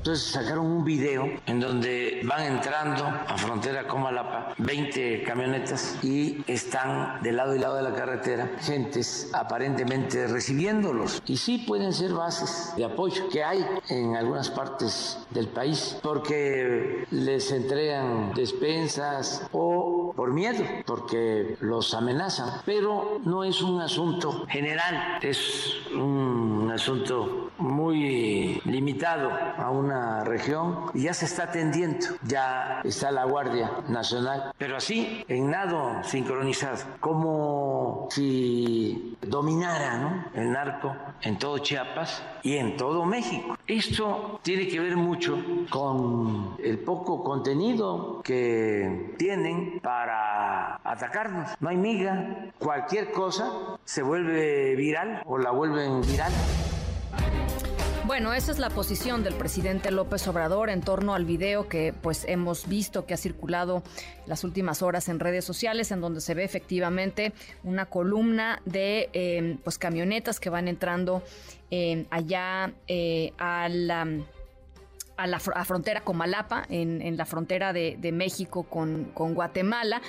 Entonces sacaron un video en donde van entrando a frontera con Malapa 20 camionetas y están de lado y lado de la carretera gentes aparentemente recibiéndolos. Y sí pueden ser bases de apoyo que hay en algunas partes del país porque les entregan despensas o por miedo, porque los amenazan. Pero no es un asunto general, es un asunto muy limitado a una región y ya se está atendiendo, ya está la Guardia Nacional, pero así, en nado sincronizado, como si dominara el narco en todo Chiapas y en todo México. Esto tiene que ver mucho con el poco contenido que tienen para atacarnos. No hay miga, cualquier cosa se vuelve viral o la vuelven viral. Bueno, esa es la posición del presidente López Obrador en torno al video que pues hemos visto que ha circulado las últimas horas en redes sociales, en donde se ve efectivamente una columna de eh, pues camionetas que van entrando eh, allá eh, a la a la frontera con Malapa, en, la frontera de, México con, Guatemala,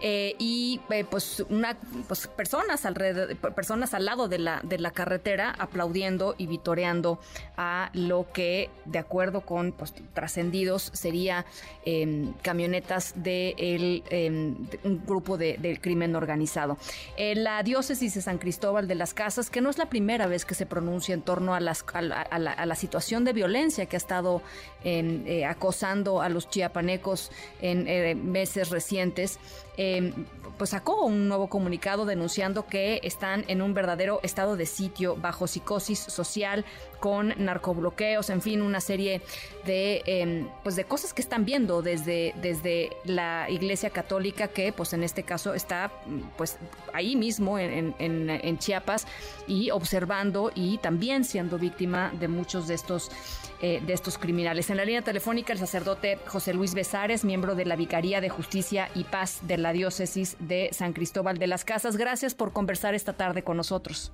eh, y eh, pues una pues personas alrededor, personas al lado de la, de la carretera aplaudiendo y vitoreando a lo que, de acuerdo con pues, trascendidos, sería em, camionetas de em, un grupo del crimen organizado. La diócesis de San Cristóbal de las Casas, que no es la primera vez que se pronuncia en torno a, las, a la situación de violencia que ha estado eh, acosando a los chiapanecos en eh, meses recientes, eh, pues sacó un nuevo comunicado denunciando que están en un verdadero estado de sitio bajo psicosis social con narcobloqueos, en fin, una serie de em, pues de cosas que están viendo desde, desde la Iglesia Católica que pues en este caso está pues ahí mismo en, en Chiapas y observando y también siendo víctima de muchos de estos de estos criminales. En la línea telefónica el sacerdote José Luis Besares, miembro de la Vicaría de Justicia y Paz de la Diócesis de San Cristóbal de las Casas. Gracias por conversar esta tarde con nosotros.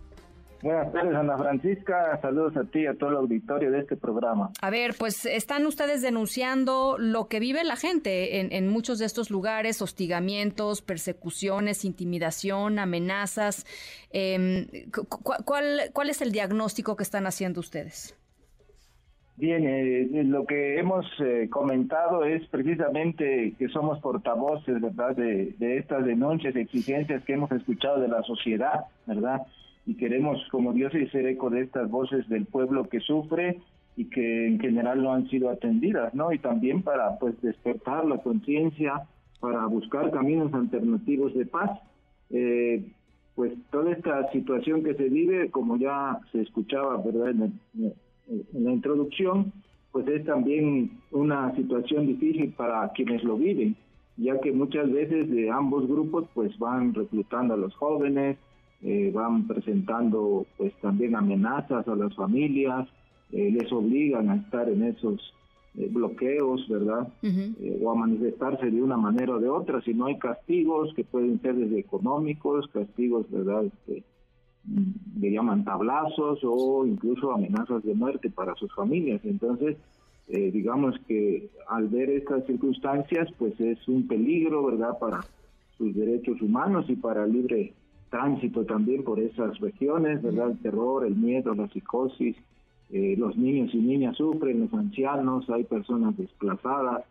Buenas tardes, Ana Francisca. Saludos a ti y a todo el auditorio de este programa. A ver, pues están ustedes denunciando lo que vive la gente en, muchos de estos lugares, hostigamientos, persecuciones, intimidación, amenazas. Em, ¿cuál, ¿Cuál es el diagnóstico que están haciendo ustedes? Bien, eh, lo que hemos eh, comentado es precisamente que somos portavoces, ¿verdad?, de, estas denuncias, exigencias que hemos escuchado de la sociedad, ¿verdad? Y queremos, como Dios, ser eco de estas voces del pueblo que sufre y que en general no han sido atendidas, ¿no? Y también para, pues, despertar la conciencia, para buscar caminos alternativos de paz. Eh, pues toda esta situación que se vive, como ya se escuchaba, ¿verdad?, en el, en la introducción, pues es también una situación difícil para quienes lo viven, ya que muchas veces de ambos grupos pues van reclutando a los jóvenes, eh, van presentando pues también amenazas a las familias, eh, les obligan a estar en esos eh, bloqueos, ¿verdad? o a manifestarse de una manera o de otra, si no hay castigos que pueden ser desde económicos, castigos, ¿verdad? Este, le llaman tablazos o incluso amenazas de muerte para sus familias. Entonces, eh, digamos que al ver estas circunstancias, pues es un peligro, ¿verdad?, para sus derechos humanos y para el libre tránsito también por esas regiones, ¿verdad? El terror, el miedo, la psicosis, eh, los niños y niñas sufren, los ancianos, hay personas desplazadas,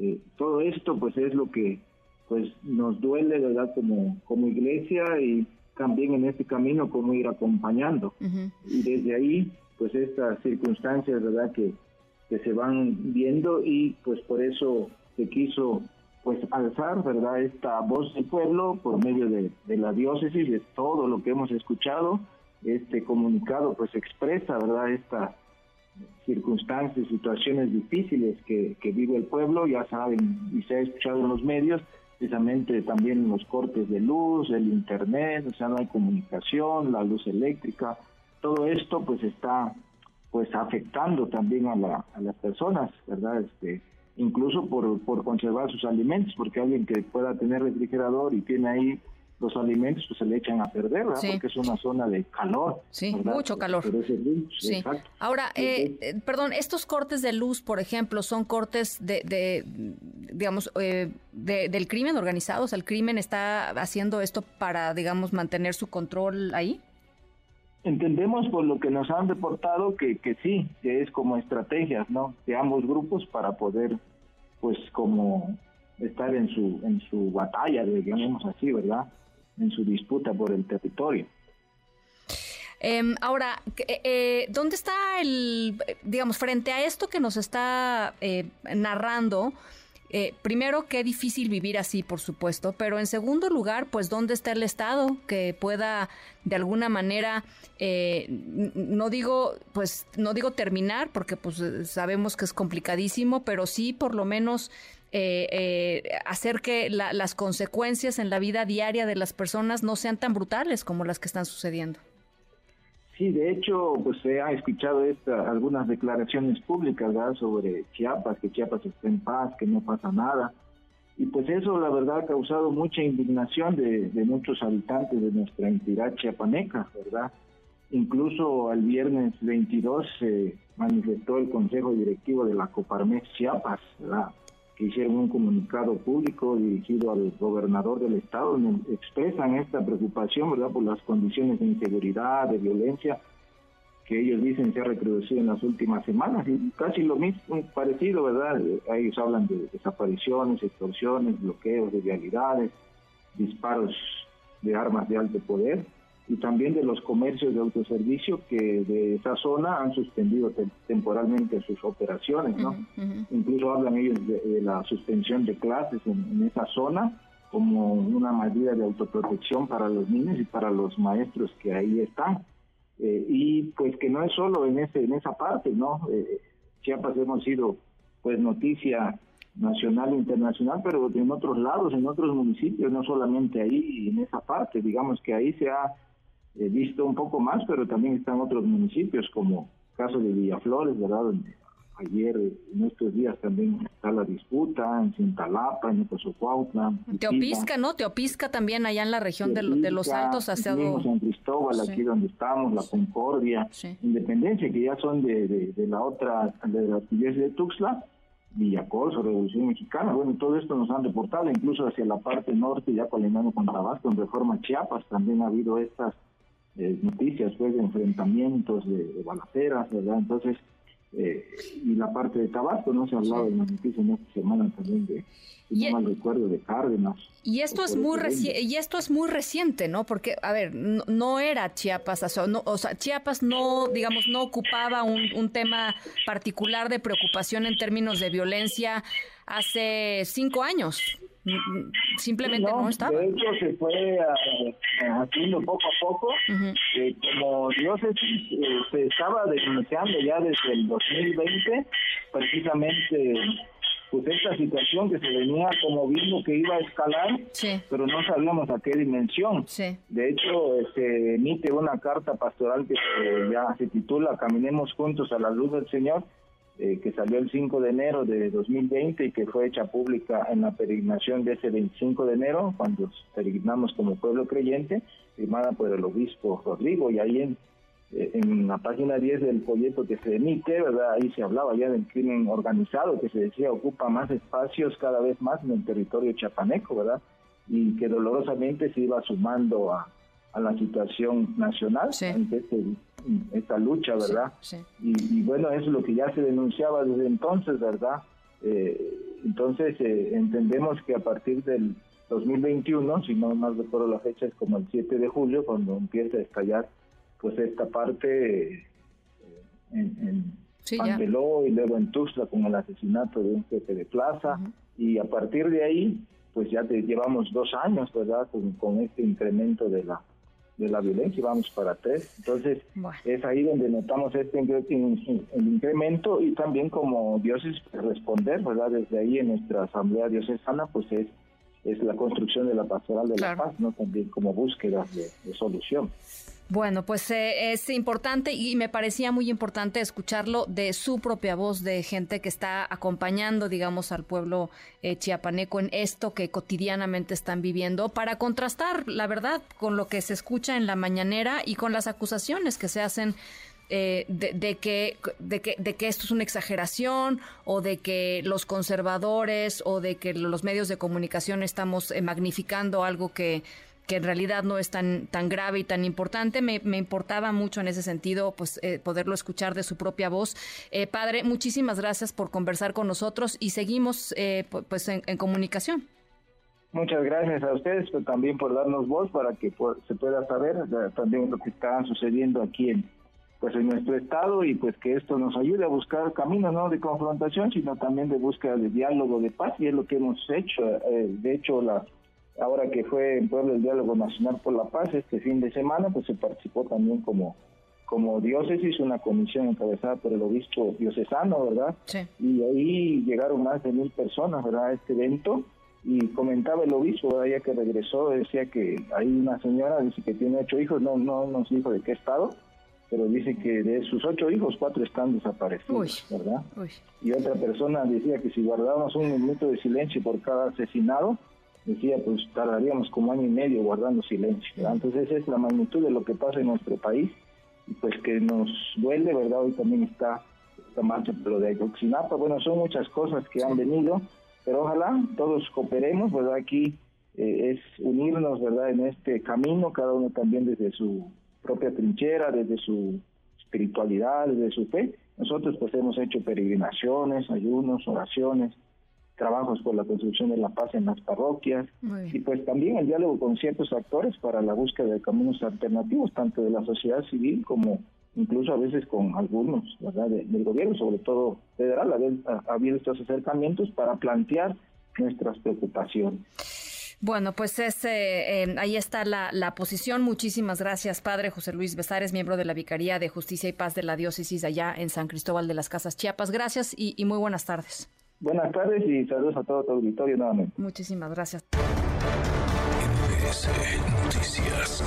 eh, todo esto pues es lo que pues nos duele, ¿verdad? Como, como iglesia y también en este camino cómo ir acompañando. Y desde ahí, pues estas circunstancias, ¿verdad? Que, que se van viendo y pues por eso se quiso pues alzar, ¿verdad? Esta voz del pueblo por medio de, de la diócesis, de todo lo que hemos escuchado. Este comunicado pues expresa, ¿verdad? Estas circunstancias, situaciones difíciles que, que vive el pueblo, ya saben y se ha escuchado en los medios, precisamente también los cortes de luz, el internet, o sea, no hay comunicación, la luz eléctrica, todo esto pues está pues afectando también a, la, a las personas, ¿verdad? Este, incluso por, por conservar sus alimentos, porque alguien que pueda tener refrigerador y tiene ahí los alimentos pues, se le echan a perder, ¿verdad? Porque es una zona de calor. Sí, mucho calor. sí. Ahora, eh, eh, perdón, estos cortes de luz, por ejemplo, son cortes de, de digamos, eh, del crimen organizado. O sea, el crimen está haciendo esto para, digamos, mantener su control ahí. Entendemos por lo que nos han reportado que, que sí, que es como estrategias, ¿no? De ambos grupos para poder, pues, como estar en su en su batalla, digamos así, ¿verdad? En su disputa por el territorio. Em, ahora, eh, eh, ¿dónde está el, digamos, frente a esto que nos está eh, narrando? Eh, primero, qué difícil vivir así, por supuesto, pero en segundo lugar, pues dónde está el Estado que pueda de alguna manera, eh, no digo, pues no digo terminar, porque pues sabemos que es complicadísimo, pero sí por lo menos eh, hacer que las consecuencias en la vida diaria de las personas no sean tan brutales como las que están sucediendo. Sí, de hecho, pues se ha escuchado esta, algunas declaraciones públicas sobre Chiapas, que Chiapas está en paz, que no pasa nada. Y pues eso, la verdad, ha causado mucha indignación de, muchos habitantes de nuestra entidad chiapaneca, ¿verdad? Incluso el viernes 22 se manifestó el Consejo Directivo de la Coparmex Chiapas, ¿verdad? Hicieron un comunicado público dirigido al gobernador del estado, expresan esta preocupación, ¿verdad?, por las condiciones de inseguridad, de violencia que ellos dicen se ha recrudecido en las últimas semanas y casi lo mismo parecido, ¿verdad? Ellos hablan de desapariciones, extorsiones, bloqueos de vialidades, disparos de armas de alto poder y también de los comercios de autoservicio que de esa zona han suspendido temporalmente sus operaciones, ¿no? Incluso hablan ellos de, la suspensión de clases en, esa zona como una medida de autoprotección para los niños y para los maestros que ahí están. Eh, y pues que no es solo en ese en esa parte, ¿no? Eh, Chiapas hemos sido pues noticia nacional e internacional, pero en otros lados, en otros municipios, no solamente ahí, en esa parte, digamos que ahí se ha he visto un poco más, pero también están otros municipios como caso de Villaflores, ¿verdad? Donde ayer, en estos días también está la disputa, en Cintalapa, en Ecosocuautla. Teopisca, ¿no? Teopisca también allá en la región de, los Altos hacia San Cristóbal, aquí donde estamos, la Concordia, Independencia, que ya son de, de, la otra, de la de Tuxtla, Villacorso, Revolución Mexicana, bueno, todo esto nos han reportado, incluso hacia la parte norte, ya colindando con Tabasco, en Reforma Chiapas, también ha habido estas eh, noticias pues, de enfrentamientos, de, balaceras, ¿verdad? Entonces, eh, y la parte de Tabasco, ¿no? Se ha hablado en las noticias en esta semana también de, no e mal recuerdo, de Cárdenas. Y esto es muy y esto es muy reciente, ¿no? Porque, a ver, no, era Chiapas, o sea, no, o sea, Chiapas no, digamos, no ocupaba un, un tema particular de preocupación en términos de violencia hace cinco años. Simplemente no, estaba. De hecho, se fue haciendo poco a poco. Eh, como diócesis eh, se estaba denunciando ya desde el 2020, precisamente pues esta situación que se venía como viendo que iba a escalar, pero no sabíamos a qué dimensión. De hecho, se este, emite una carta pastoral que ya se titula Caminemos juntos a la luz del Señor, eh, que salió el 5 de enero de 2020 y que fue hecha pública en la peregrinación de ese 25 de enero, cuando peregrinamos como pueblo creyente, firmada por el obispo Rodrigo, y ahí en, eh, la página 10 del folleto que se emite, ¿verdad? Ahí se hablaba ya del crimen organizado, que se decía ocupa más espacios cada vez más en el territorio chapaneco, ¿verdad? Y que dolorosamente se iba sumando a, a la situación nacional ante este esta lucha, ¿verdad? Y, bueno, es lo que ya se denunciaba desde entonces, ¿verdad? Eh, entonces eh, entendemos que a partir del 2021, si no más recuerdo la fecha, es como el 7 de julio, cuando empieza a estallar pues esta parte eh, en, en y luego en Tuxtla con el asesinato de un jefe de plaza, y a partir de ahí pues ya te llevamos dos años, ¿verdad? con este incremento de la de la violencia, vamos para tres. Entonces, es ahí donde notamos este incremento y también como dioses responder, ¿verdad? Desde ahí en nuestra asamblea diocesana, pues es, es la construcción de la pastoral de la paz, ¿no? También como búsqueda de, solución. Bueno, pues eh, es importante y me parecía muy importante escucharlo de su propia voz, de gente que está acompañando, digamos, al pueblo eh, chiapaneco en esto que cotidianamente están viviendo, para contrastar, la verdad, con lo que se escucha en la mañanera y con las acusaciones que se hacen eh, de, que, de, que, de que esto es una exageración o de que los conservadores o de que los medios de comunicación estamos magnificando algo que que en realidad no es tan, tan grave y tan importante. Me, importaba mucho en ese sentido pues eh, poderlo escuchar de su propia voz. Eh, padre, muchísimas gracias por conversar con nosotros y seguimos eh, pues en, comunicación. Muchas gracias a ustedes también por darnos voz para que se pueda saber también lo que está sucediendo aquí en pues en nuestro estado y pues que esto nos ayude a buscar caminos no de confrontación sino también de búsqueda de diálogo de paz y es lo que hemos hecho de hecho la ahora que fue en Pueblo el Diálogo Nacional por la Paz este fin de semana, pues se participó también como como diócesis, una comisión encabezada por el obispo diocesano, ¿verdad? Sí. Y ahí llegaron más de mil personas, ¿verdad? A este evento. Y comentaba el obispo, ¿verdad? ya que regresó, decía que hay una señora, dice que tiene ocho hijos, no, no nos dijo de qué estado, pero dice que de sus ocho hijos, cuatro están desaparecidos, ¿verdad? Y otra persona decía que si guardábamos un minuto de silencio por cada asesinado, decía, pues tardaríamos como año y medio guardando silencio. Entonces esa es la magnitud de lo que pasa en nuestro país y pues que nos duele, ¿verdad? Hoy también está esta marcha, pero de Ayotzinapa, bueno, son muchas cosas que han venido, pero ojalá todos cooperemos, ¿verdad? Aquí eh, es unirnos, ¿verdad? En este camino, cada uno también desde su propia trinchera, desde su espiritualidad, desde su fe. Nosotros pues hemos hecho peregrinaciones, ayunos, oraciones, trabajos por la construcción de la paz en las parroquias y pues también el diálogo con ciertos actores para la búsqueda de caminos alternativos, tanto de la sociedad civil como incluso a veces con algunos ¿verdad? del gobierno, sobre todo federal, ha habido estos acercamientos para plantear nuestras preocupaciones. Bueno, pues eh, eh, ahí está la, la, posición. Muchísimas gracias, padre José Luis Besares, miembro de la Vicaría de Justicia y Paz de la Diócesis allá en San Cristóbal de las Casas Chiapas. Gracias y muy buenas tardes. Buenas tardes y saludos a todo tu auditorio nuevamente. Muchísimas gracias. Noticias.